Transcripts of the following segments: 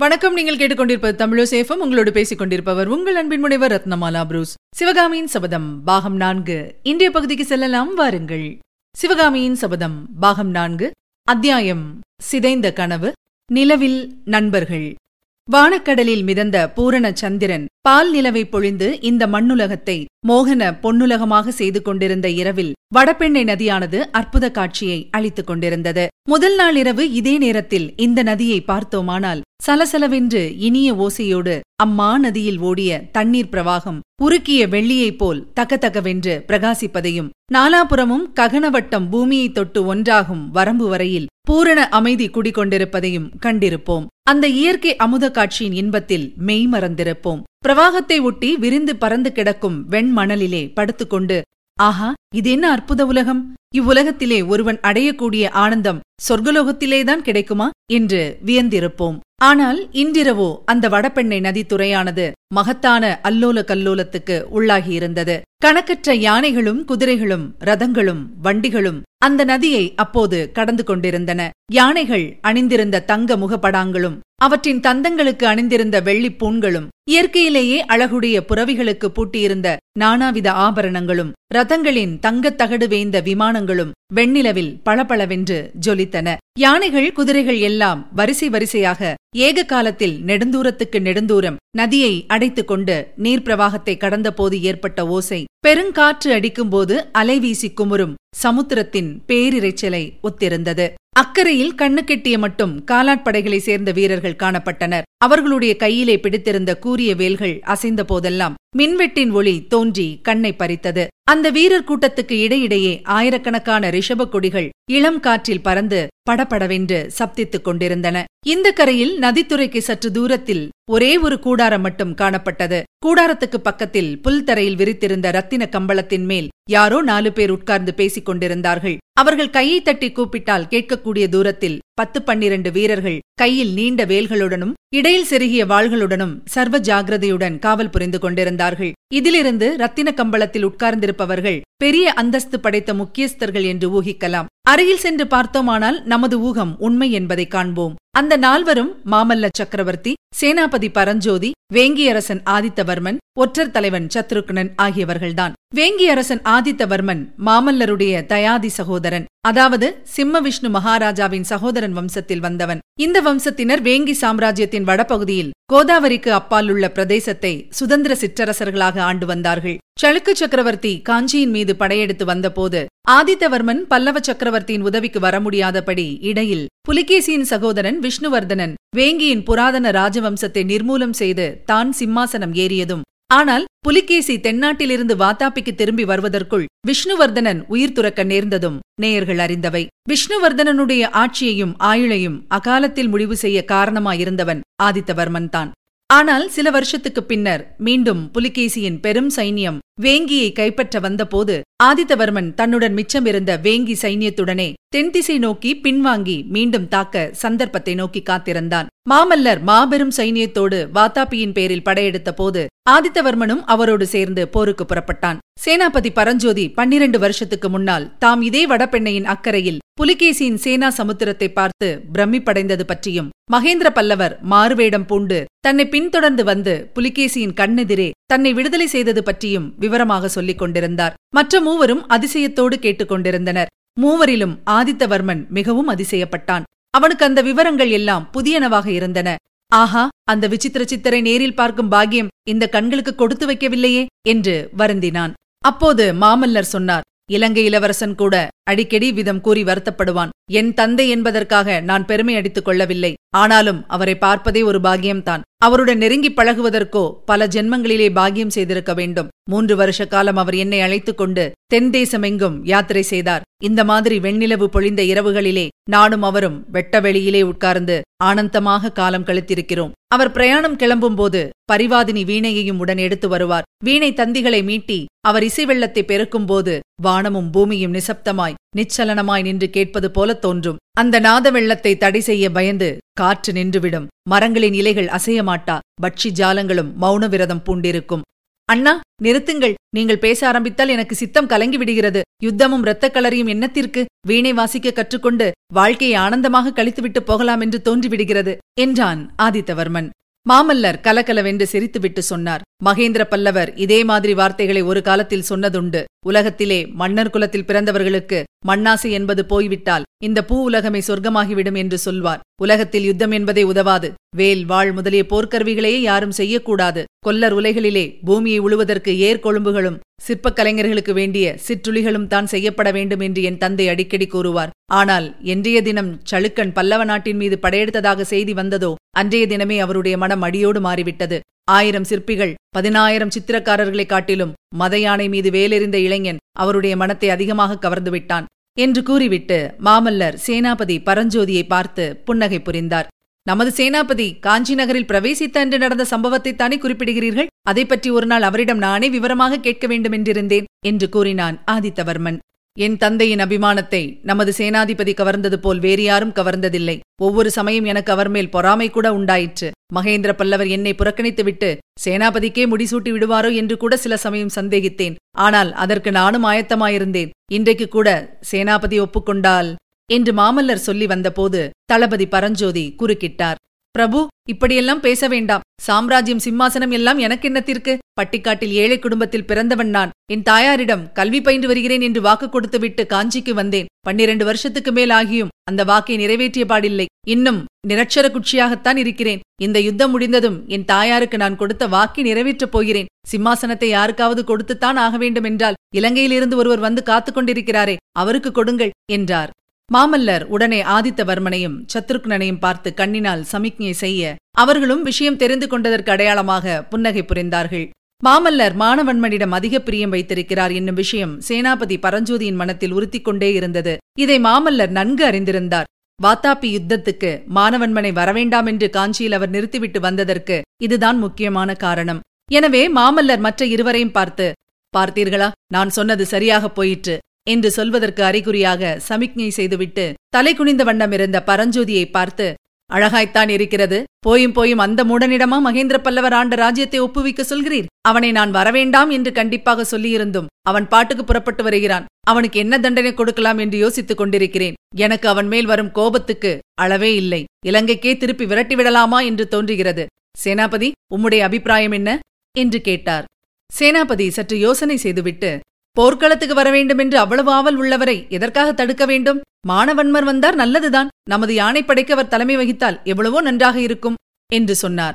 வணக்கம் நீங்கள் கேட்டுக்கொண்டிருப்பது தமிழசேஃபம் உங்களோடு பேசிக் கொண்டிருப்பவர் உங்கள் அன்பின் முனைவர் ரத்னமாலா புரூஸ். சிவகாமியின் சபதம் பாகம் நான்கு. இன்றைய பகுதிக்கு செல்லலாம் வாருங்கள். சிவகாமியின் சபதம் பாகம் நான்கு. அத்தியாயம் சிதைந்த கனவு நிலவில் நண்பர்கள். வானக்கடலில் மிதந்த பூரண சந்திரன் பால் நிலவை பொழிந்து இந்த மண்ணுலகத்தை மோகன பொன்னுலகமாக செய்து கொண்டிருந்த இரவில் வடபெண்ணை நதியானது அற்புத காட்சியை அளித்துக் கொண்டிருந்தது. முதல் நாள் இரவு இதே நேரத்தில் இந்த நதியை பார்த்தோமானால் சலசலவென்று இனிய ஓசையோடு அம்மா நதியில் ஓடிய தண்ணீர் பிரவாகம் உருக்கிய வெள்ளியைப் போல் தக்கத்தக்கவென்று பிரகாசிப்பதையும் நாலாபுறமும் ககனவட்டம் பூமியை தொட்டு ஒன்றாகும் வரம்பு வரையில் பூரண அமைதி குடிகொண்டிருப்பதையும் கண்டிருப்போம். அந்த இயற்கை அமுத காட்சியின் இன்பத்தில் மெய் மறந்திருப்போம். பிரவாகத்தை ஒட்டி விரிந்து பறந்து கிடக்கும் வெண்மணலிலே படுத்துக்கொண்டு ஆஹா இது என்ன அற்புத உலகம்? இவ்வுலகத்திலே ஒருவன் அடையக்கூடிய ஆனந்தம் சொர்க்கலோகத்திலேதான் கிடைக்குமா? என்று வியந்திருப்போம். ஆனால் இன்றிரவோ அந்த வடபெண்ணை நதித்துறையானது மகத்தான அல்லோல கல்லோலத்துக்கு உள்ளாகியிருந்தது. கணக்கற்ற யானைகளும் குதிரைகளும் ரதங்களும் வண்டிகளும் அந்த நதியை அப்போது கடந்து கொண்டிருந்தன. யானைகள் அணிந்திருந்த தங்க முகப்படாங்களும் அவற்றின் தந்தங்களுக்கு அணிந்திருந்த வெள்ளிப் பூண்களும் இயற்கையிலேயே அழகுடைய புறவிகளுக்கு பூட்டியிருந்த நானாவித ஆபரணங்களும் ரதங்களின் தங்கத் தகடு வேய்ந்த விமானங்களும் வெண்ணிலவில் பளபளவென்று ஜொலித்தன. யானைகள் குதிரைகள் எல்லாம் வரிசை வரிசையாக ஏக காலத்தில் நெடுந்தூரத்துக்கு நெடுந்தூரம் நதியை அடைத்துக் கொண்டு நீர்ப்பிரவாகத்தை கடந்தபோது ஏற்பட்ட ஓசை பெருங்காற்று அடிக்கும்போது அலைவீசி குமுறும் சமுத்திரத்தின் பேரிரைச்சலை ஒத்திருந்தது. அக்கறையில் கண்ணுக்கெட்டிய மட்டும் காலாட்படைகளை சேர்ந்த வீரர்கள் காணப்பட்டனர். அவர்களுடைய கையிலே பிடித்திருந்த கூரிய வேல்கள் அசைந்த போதெல்லாம் மின்வெட்டின் ஒளி தோன்றி கண்ணை பறித்தது. அந்த வீரர் கூட்டத்துக்கு இடையிடையே ஆயிரக்கணக்கான ரிஷப கொடிகள் இளம் காற்றில் பறந்து படபடவென்று சப்தித்துக் கொண்டிருந்தன. இந்த கரையில் நதித்துறைக்கு சற்று தூரத்தில் ஒரே ஒரு கூடாரம் மட்டும் காணப்பட்டது. கூடாரத்துக்கு பக்கத்தில் புல்தரையில் விரித்திருந்த ரத்தின கம்பளத்தின் மேல் யாரோ நாலு பேர் உட்கார்ந்து பேசிக் கொண்டிருந்தார்கள். அவர்கள் கையை தட்டி கூப்பிட்டால் கேட்கக்கூடிய தூரத்தில் பத்து பன்னிரண்டு வீரர்கள் கையில் நீண்ட வேல்களுடனும் இடையில் செருகிய வாள்களுடனும் சர்வ ஜாகிரதையுடன் காவல் புரிந்து கொண்டிருந்தார்கள். இதிலிருந்து ரத்தின கம்பளத்தில் உட்கார்ந்திருப்பவர்கள் பெரிய அந்தஸ்து படைத்த முக்கியஸ்தர்கள் என்று ஊகிக்கலாம். அருகில் சென்று பார்த்தோமானால் நமது ஊகம் உண்மை என்பதை காண்போம். அந்த நால்வரும் மாமல்ல சக்கரவர்த்தி சேனாபதி பரஞ்சோதி வேங்கியரசன் ஆதித்தவர்மன் ஒற்றர் தலைவன் சத்ருக்னன் ஆகியவர்கள்தான். வேங்கியரசன் ஆதித்தவர்மன் மாமல்லருடைய தயாதி சகோதரன் அதாவது சிம்ம விஷ்ணு மகாராஜாவின் சகோதரன் வம்சத்தில் வந்தவன். இந்த வம்சத்தினர் வேங்கி சாம்ராஜ்யத்தின் வடபகுதியில் கோதாவரிக்கு அப்பால் உள்ள பிரதேசத்தை சுதந்திர சிற்றரசர்களாக ஆண்டு வந்தார்கள். சளுக்கு சக்கரவர்த்தி காஞ்சியின் மீது படையெடுத்து வந்தபோது ஆதித்தவர்மன் பல்லவ சக்கரவர்த்தியின் உதவிக்கு வர முடியாதபடி இடையில் புலிகேசியின் சகோதரன் விஷ்ணுவர்தனன் வேங்கியின் புராதன ராஜவம்சத்தை நிர்மூலம் செய்து தான் சிம்மாசனம் ஏறியதும். ஆனால் புலிகேசி தென்னாட்டிலிருந்து வாத்தாப்பிக்கு திரும்பி வருவதற்குள் விஷ்ணுவர்தனன் உயிர் துறக்க நேர்ந்ததும். நேயர்கள் அறிந்தவை விஷ்ணுவர்தனனுடைய ஆட்சியையும் ஆயுளையும் அகாலத்தில் முடிவு செய்ய காரணமாயிருந்தவன் ஆதித்தவர்மன் தான். ஆனால் சில வருஷத்துக்குப் பின்னர் மீண்டும் புலிகேசியின் பெரும் சைன்யம் வேங்கியை கைப்பற்ற வந்தபோது ஆதித்தவர்மன் தன்னுடன் மிச்சமிருந்த வேங்கி சைன்யத்துடனே தென்திசை நோக்கி பின்வாங்கி மீண்டும் தாக்க சந்தர்ப்பத்தை நோக்கி காத்திருந்தான். மாமல்லர் மாபெரும் சைனியத்தோடு வாத்தாப்பியின் பேரில் படையெடுத்த போது ஆதித்தவர்மனும் அவரோடு சேர்ந்து போருக்கு புறப்பட்டான். சேனாபதி பரஞ்சோதி பன்னிரண்டு வருஷத்துக்கு முன்னால் தாம் இதே வடபெண்ணையின் அக்கறையில் புலிகேசியின் சேனா சமுத்திரத்தை பார்த்து பிரமிப்படைந்தது பற்றியும் மகேந்திர பல்லவர் மாறுவேடம் பூண்டு தன்னை பின்தொடர்ந்து வந்து புலிகேசியின் கண்ணெதிரே தன்னை விடுதலை செய்தது பற்றியும் விவரமாக சொல்லிக் கொண்டிருந்தார். மற்ற மூவரும் அதிசயத்தோடு கேட்டுக்கொண்டிருந்தனர் மூவரிலும் ஆதித்தவர்மன் மிகவும் அதிசயப்பட்டான். அவனுக்கு அந்த விவரங்கள் எல்லாம் புதியனவாக இருந்தன. ஆஹா அந்த விசித்திர சித்தரை நேரில் பார்க்கும் பாக்கியம் இந்த கண்களுக்கு கொடுத்து வைக்கவில்லையே என்று வருந்தினான். அப்போது மாமல்லர் சொன்னார் இலங்கை இளவரசன் கூட அடிக்கடி விதம் கூறி வருத்தப்படுவான். என் தந்தை என்பதற்காக நான் பெருமை அடித்துக் கொள்ளவில்லை. ஆனாலும் அவரை பார்ப்பதே ஒரு பாகியம்தான் அவருடன் நெருங்கி பழகுவதற்கோ பல ஜென்மங்களிலே பாகியம் செய்திருக்க வேண்டும். மூன்று வருஷ காலம் அவர் என்னை அழைத்துக் கொண்டு தென் தேசமெங்கும் யாத்திரை செய்தார். இந்த மாதிரி வெண்ணிலவு பொழிந்த இரவுகளிலே நானும் அவரும் வெட்டவெளியிலே உட்கார்ந்து ஆனந்தமாக காலம் கழித்திருக்கிறோம். அவர் பிரயாணம் கிளம்பும்போது பரிவாதினி வீணையையும் உடன் எடுத்து வருவார். வீணை தந்திகளை மீட்டி அவர் இசை வெள்ளத்தை பெருக்கும்போது வானமும் பூமியும் நிசப்தமாய் நிச்சலனமாய் நின்று கேட்பது போல தோன்றும். அந்த நாத வெள்ளத்தை தடை செய்ய பயந்து காற்று நின்றுவிடும். மரங்களின் இலைகள் அசையமாட்டா. பட்சி ஜாலங்களும் மௌன விரதம் பூண்டிருக்கும். அண்ணா நிறுத்துங்கள். நீங்கள் பேச ஆரம்பித்தால் எனக்கு சித்தம் கலங்கி விடுகிறது. யுத்தமும் இரத்தக் களரியும் எண்ணத்திற்கு வீணை வாசிக்க கற்றுக்கொண்டு வாழ்க்கையை ஆனந்தமாக கழித்துவிட்டு போகலாம் என்று தோன்றிவிடுகிறது என்றான் ஆதித்தவர்மன். மாமல்லர் கலகலவென்று சிரித்துவிட்டு சொன்னார். மகேந்திர பல்லவர் இதே மாதிரி வார்த்தைகளை ஒரு காலத்தில் சொன்னதுண்டு. உலகத்திலே மன்னர் குலத்தில் பிறந்தவர்களுக்கு மண்ணாசை என்பது போய்விட்டால் இந்த பூ உலகமே சொர்க்கமாகிவிடும் என்று சொல்வார். உலகத்தில் யுத்தம் என்பதே உதவாது. வேல் வாழ் முதலிய போர்க்கருவிகளையே யாரும் செய்யக்கூடாது. கொல்லர் உலைகளிலே பூமியை உழுவதற்கு ஏர்கொழும்புகளும் சிற்பக் கலைஞர்களுக்கு வேண்டிய சிற்றுளிகளும் தான் செய்யப்பட வேண்டும் என்று என் தந்தை அடிக்கடி கூறுவார். ஆனால் என்றைய தினம் சளுக்கன் பல்லவ நாட்டின் மீது படையெடுத்ததாக செய்தி வந்ததோ அன்றைய தினமே அவருடைய மனம் அடியோடு மாறிவிட்டது. ஆயிரம் சிற்பிகள் பதினாயிரம் சித்திரக்காரர்களைக் காட்டிலும் மத யானை மீது வேலெறிந்த இளைஞன் அவருடைய மனத்தை அதிகமாக கவர்ந்து விட்டான் என்று கூறிவிட்டு மாமல்லர் சேனாபதி பரஞ்சோதியை பார்த்து புன்னகை புரிந்தார். நமது சேனாபதி காஞ்சி நகரில் பிரவேசித்த அன்று நடந்த சம்பவத்தைத்தானே குறிப்பிடுகிறீர்கள்? அதை பற்றி ஒரு நாள் அவரிடம் நானே விவரமாக கேட்க வேண்டும் என்றிருந்தேன் என்று கூறினான் ஆதித்தவர்மன். என் தந்தையின் அபிமானத்தை நமது சேனாதிபதி கவர்ந்தது போல் வேறு யாரும் கவர்ந்ததில்லை. ஒவ்வொரு சமயம் எனக்கு அவர் மேல் பொறாமை கூட உண்டாயிற்று. மகேந்திர பல்லவர் என்னை புறக்கணித்துவிட்டு சேனாபதிக்கே முடிசூட்டி விடுவாரோ? என்று கூட சில சமயம் சந்தேகித்தேன். ஆனால் அதற்கு நானும் ஆயத்தமாயிருந்தேன். இன்றைக்கு கூட சேனாபதி ஒப்புக்கொண்டால்? என்று மாமல்லர் சொல்லி வந்தபோது தளபதி பரஞ்சோதி குறுக்கிட்டார். பிரபு இப்படியெல்லாம் பேச வேண்டாம். சாம்ராஜ்யம் சிம்மாசனம் எல்லாம் எனக்கென்னத்திற்கு பட்டிக்காட்டில் ஏழை குடும்பத்தில் பிறந்தவன் நான். என் தாயாரிடம் கல்வி பயின்று வருகிறேன் என்று வாக்கு கொடுத்துவிட்டு காஞ்சிக்கு வந்தேன். பன்னிரண்டு வருஷத்துக்கு மேல் ஆகியும் அந்த வாக்கை நிறைவேற்றிய பாடில்லை. இன்னும் நிரட்சர குட்சியாகத்தான் இருக்கிறேன். இந்த யுத்தம் முடிந்ததும் என் தாயாருக்கு நான் கொடுத்த வாக்கை நிறைவேற்றப் போகிறேன். சிம்மாசனத்தை யாருக்காவது கொடுத்துத்தான் ஆக வேண்டும் என்றால் இலங்கையிலிருந்து ஒருவர் வந்து காத்துக் கொண்டிருக்கிறாரே அவருக்கு கொடுங்கள் என்றார். மாமல்லர் உடனே ஆதித்தவர்மனையும் சத்ருக்னனையும் பார்த்து கண்ணினால் சமிக்ஞை செய்ய அவர்களும் விஷயம் தெரிந்து கொண்டதற்கு அடையாளமாக புன்னகை புரிந்தார்கள். மாமல்லர் மானவன்மனிடம் அதிக பிரியம் வைத்திருக்கிறார் என்னும் விஷயம் சேனாபதி பரஞ்சோதியின் மனத்தில் உறுத்திக் கொண்டே இருந்தது. இதை மாமல்லர் நன்கு அறிந்திருந்தார். வாத்தாப்பி யுத்தத்துக்கு மானவன்மனை வரவேண்டாம் என்று காஞ்சியில் அவர் நிறுத்திவிட்டு வந்ததற்கு இதுதான் முக்கியமான காரணம். எனவே மாமல்லர் மற்ற இருவரையும் பார்த்து பார்த்தீர்களா? நான் சொன்னது சரியாகப் போயிற்று. என்று சொல்வதற்கு அறிகுறியாக சமிக்ஞை செய்துவிட்டு தலை குனிந்த வண்ணம் இருந்த பரஞ்சோதியை பார்த்து அழகாய்த்தான் இருக்கிறது. போயும் போயும் அந்த மூடனிடமா மகேந்திர பல்லவர் ஆண்ட ராஜ்யத்தை ஒப்புவிக்க சொல்கிறீர்? அவனை நான் வரவேண்டாம் என்று கண்டிப்பாக சொல்லியிருந்தும் அவன் பாட்டுக்கு புறப்பட்டு வருகிறான். அவனுக்கு என்ன தண்டனை கொடுக்கலாம் என்று யோசித்துக் கொண்டிருக்கிறேன். எனக்கு அவன் மேல் வரும் கோபத்துக்கு அளவே இல்லை. இலங்கைக்கே திருப்பி விரட்டிவிடலாமா என்று தோன்றுகிறது. சேனாபதி உம்முடைய அபிப்பிராயம் என்ன? என்று கேட்டார். சேனாபதி சற்று யோசனை செய்துவிட்டு போர்க்களத்துக்கு வர வேண்டும் என்று அவ்வளவு ஆவல் உள்ளவரை எதற்காக தடுக்க வேண்டும்? மானவன்மர் வந்தார் நல்லதுதான். நமது யானைப்படைக்கு அவர் தலைமை வகித்தால் எவ்வளவோ நன்றாக இருக்கும் என்று சொன்னார்.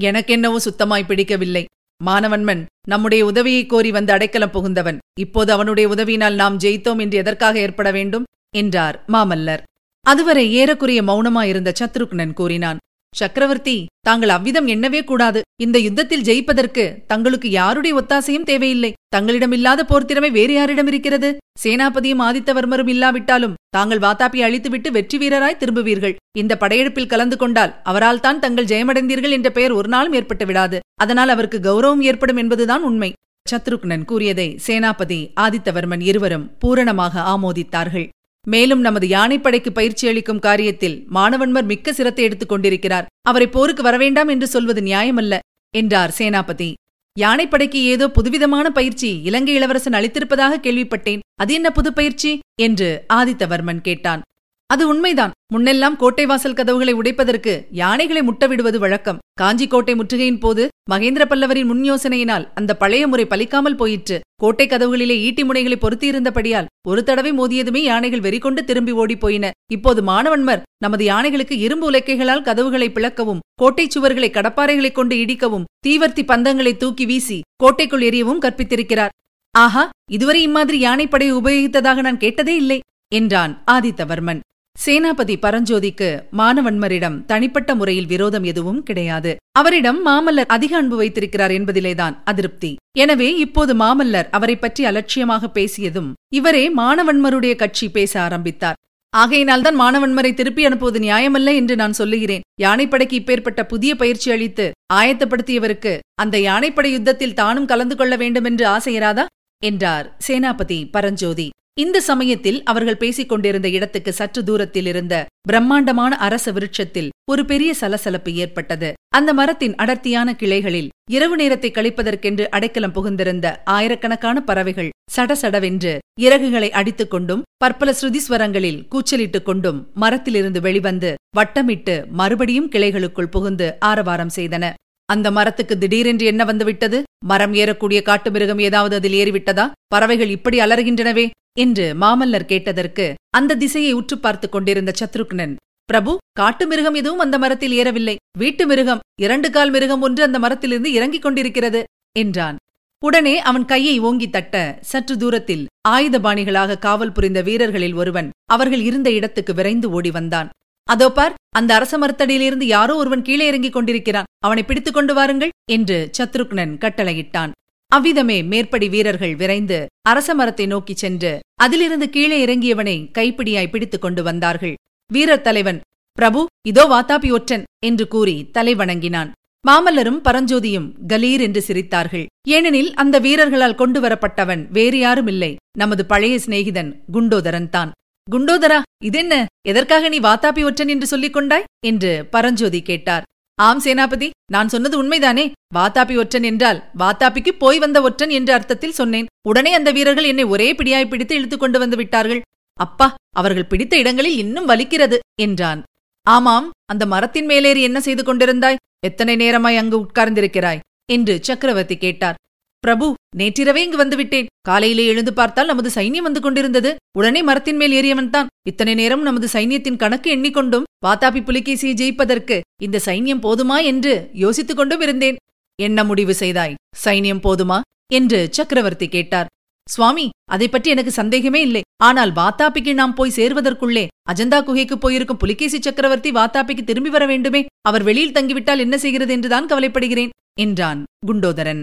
எனக்கென்னவோ சுத்தமாய் பிடிக்கவில்லை. மானவன்மன் நம்முடைய உதவியை கோரி வந்து அடைக்கலம் புகுந்தவன். இப்போது அவனுடைய உதவியினால் நாம் ஜெயித்தோம் என்று எதற்காக ஏற்பட வேண்டும்? என்றார் மாமல்லர். அதுவரை ஏறக்குறைய மௌனமாயிருந்த சத்ருக்னன் கூறினான் சக்கரவர்த்தி தாங்கள் அவ்விதம் எண்ணவே கூடாது. இந்த யுத்தத்தில் ஜெயிப்பதற்கு தங்களுக்கு யாருடைய ஒத்தாசையும் தேவையில்லை. தங்களிடமில்லாத போர்த்திறமை வேறு யாரிடம் இருக்கிறது? சேனாபதியும் ஆதித்தவர்மரும் இல்லாவிட்டாலும் தாங்கள் வாத்தாப்பி அழித்துவிட்டு வெற்றி வீரராய் திரும்புவீர்கள். இந்த படையெடுப்பில் கலந்து கொண்டால் அவரால் தான் தங்கள் ஜெயமடைந்தீர்கள் என்ற பெயர் ஒரு நாளும் ஏற்பட்டு விடாது. அதனால் அவருக்கு கௌரவம் ஏற்படும் என்பதுதான் உண்மை. சத்ருக்னன் கூறியதை சேனாபதி ஆதித்தவர்மன் இருவரும் பூரணமாக ஆமோதித்தார்கள். மேலும் நமது யானைப்படைக்கு பயிற்சி அளிக்கும் காரியத்தில் மாணவன்மர் மிக்க சிரத்தை எடுத்துக் கொண்டிருக்கிறார். அவரை போருக்கு வரவேண்டாம் என்று சொல்வது நியாயமல்ல என்றார் சேனாபதி. யானைப்படைக்கு ஏதோ புதுவிதமான பயிற்சி இலங்கை இளவரசன் அளித்திருப்பதாக கேள்விப்பட்டேன். அது என்ன புது பயிற்சி? என்று ஆதித்தவர்மன் கேட்டான். அது உண்மைதான். முன்னெல்லாம் கோட்டை வாசல் கதவுகளை உடைப்பதற்கு யானைகளை முட்டவிடுவது வழக்கம். காஞ்சி கோட்டை முற்றுகையின் போது மகேந்திர பல்லவரின் முன் யோசனையினால் அந்த பழைய முறை பலிக்காமல் போயிற்று. கோட்டை கதவுகளிலே ஈட்டி முனைகளை பொருத்தியிருந்தபடியால் ஒரு தடவை மோதியதுமே யானைகள் வெறிகொண்டு திரும்பி ஓடிப் போயின இப்போது மாணவன்மர் நமது யானைகளுக்கு இரும்பு உலக்கைகளால் கதவுகளை பிளக்கவும் கோட்டை சுவர்களை கடப்பாறைகளைக் கொண்டு இடிக்கவும் தீவர்த்தி பந்தங்களை தூக்கி வீசி கோட்டைக்குள் எரியவும் கற்பித்திருக்கிறார். ஆஹா இதுவரை இம்மாதிரி யானைப்படை உபயோகித்ததாக நான் கேட்டதே இல்லை என்றான் ஆதித்தவர்மன். சேனாபதி பரஞ்சோதிக்கு மானவன்மரிடம் தனிப்பட்ட முறையில் விரோதம் எதுவும் கிடையாது. அவரிடம் மாமல்லர் அதிக அன்பு வைத்திருக்கிறார் என்பதிலேதான் அதிருப்தி. எனவே இப்போது மாமல்லர் அவரை பற்றி அலட்சியமாக பேசியதும் இவரே மானவன்மருடைய கட்சி பேச ஆரம்பித்தார். ஆகையினால்தான் மாணவன்மரை திருப்பி அனுப்புவது நியாயமல்ல என்று நான் சொல்லுகிறேன். யானைப்படைக்கு இப்பேற்பட்ட புதிய பயிற்சி அளித்து ஆயத்தப்படுத்தியவருக்கு அந்த யானைப்படை யுத்தத்தில் தானும் கலந்து கொள்ள வேண்டுமென்று ஆசையராதா என்றார் சேனாபதி பரஞ்சோதி. இந்த சமயத்தில் அவர்கள் பேசிக் கொண்டிருந்த இடத்துக்கு சற்று தூரத்தில் இருந்த பிரம்மாண்டமான அரச விருட்சத்தில் ஒரு பெரிய சலசலப்பு ஏற்பட்டது. அந்த மரத்தின் அடர்த்தியான கிளைகளில் இரவு நேரத்தை கழிப்பதற்கென்று அடைக்கலம் புகுந்திருந்த ஆயிரக்கணக்கான பறவைகள் சடசடவென்று இறகுகளை அடித்துக் கொண்டும் பற்பல ஸ்ருதிஸ்வரங்களில் கூச்சலிட்டுக் கொண்டும் மரத்திலிருந்து வெளிவந்து வட்டமிட்டு மறுபடியும் கிளைகளுக்குள் புகுந்து ஆரவாரம் செய்தன. அந்த மரத்துக்கு திடீரென்று என்ன வந்துவிட்டது? மரம் ஏறக்கூடிய காட்டு மிருகம் ஏதாவது அதில் ஏறிவிட்டதா? பறவைகள் இப்படி அலறுகின்றனவே? என்று மாமல்லர் கேட்டதற்கு அந்த திசையை உற்று பார்த்துக் கொண்டிருந்த சத்ருக்னன் பிரபு காட்டு மிருகம் எதுவும் அந்த மரத்தில் ஏறவில்லை. வீட்டு மிருகம் இரண்டு கால் மிருகம் ஒன்று அந்த மரத்திலிருந்து இறங்கிக் கொண்டிருக்கிறது என்றான். உடனே அவன் கையை ஓங்கி தட்ட சற்று தூரத்தில் ஆயுதபாணிகளாக காவல் புரிந்த வீரர்களில் ஒருவன் அவர்கள் இருந்த இடத்துக்கு விரைந்து ஓடி வந்தான். அதோ பார் அந்த அரச மரத்தடியிலிருந்து யாரோ ஒருவன் கீழே இறங்கிக் கொண்டிருக்கிறான். அவனை பிடித்துக் கொண்டு வாருங்கள் என்று சத்ருக்னன் கட்டளையிட்டான். அவ்விதமே மேற்படி வீரர்கள் விரைந்து அரச மரத்தை நோக்கிச் சென்று அதிலிருந்து கீழே இறங்கியவனை கைப்பிடியாய் பிடித்துக் கொண்டு வந்தார்கள். வீரர் தலைவன் பிரபு இதோ வாத்தாபி ஒற்றன் என்று கூறி தலை வணங்கினான். மாமல்லரும் பரஞ்சோதியும் கலீர் என்று சிரித்தார்கள். ஏனெனில் அந்த வீரர்களால் கொண்டு வரப்பட்டவன் வேறு யாரும் இல்லை நமது பழைய சிநேகிதன் குண்டோதரன் தான் குண்டோதரா இதென்ன? எதற்காக நீ வாத்தாபி ஒற்றன் என்று சொல்லிக் கொண்டாய்? என்று பரஞ்சோதி கேட்டார். ஆம் சேனாபதி நான் சொன்னது உண்மைதானே? வாத்தாபி ஒற்றன் என்றால் வாத்தாபிக்கு போய் வந்த ஒற்றன் என்ற அர்த்தத்தில் சொன்னேன். உடனே அந்த வீரர்கள் என்னை ஒரே பிடியாய் பிடித்து இழுத்துக் கொண்டு வந்து விட்டார்கள். அப்பா அவர்கள் பிடித்த இடங்களில் இன்னும் வலிக்கிறது என்றான். ஆமாம் அந்த மரத்தின் மேலேறி என்ன செய்து கொண்டிருந்தாய்? எத்தனை நேரமாய் அங்கு உட்கார்ந்திருக்கிறாய்? என்று சக்கரவர்த்தி கேட்டார். பிரபு நேற்றிரவே இங்கு வந்துவிட்டேன். காலையிலே எழுந்து பார்த்தால் நமது சைன்யம் வந்து கொண்டிருந்தது. உடனே மரத்தின் மேல் ஏறியவன் தான். இத்தனை நேரம் நமது சைன்யத்தின் கணக்கு எண்ணிக்கொண்டும் வாத்தாபி புலிகேசியை ஜெயிப்பதற்கு இந்த சைன்யம் போதுமா என்று யோசித்துக் கொண்டும் இருந்தேன். என்ன முடிவு செய்தாய்? சைன்யம் போதுமா? என்று சக்கரவர்த்தி கேட்டார். சுவாமி அதை பற்றி எனக்கு சந்தேகமே இல்லை. ஆனால் வாத்தாப்பிக்கு நாம் போய் சேர்வதற்குள்ளே அஜந்தா குகைக்கு போயிருக்கும் புலிகேசி சக்கரவர்த்தி வாத்தாப்பிக்கு திரும்பி வர வேண்டுமே. அவர் வெளியில் தங்கிவிட்டால் என்ன செய்கிறது என்றுதான் கவலைப்படுகிறேன் என்றான் குண்டோதரன்.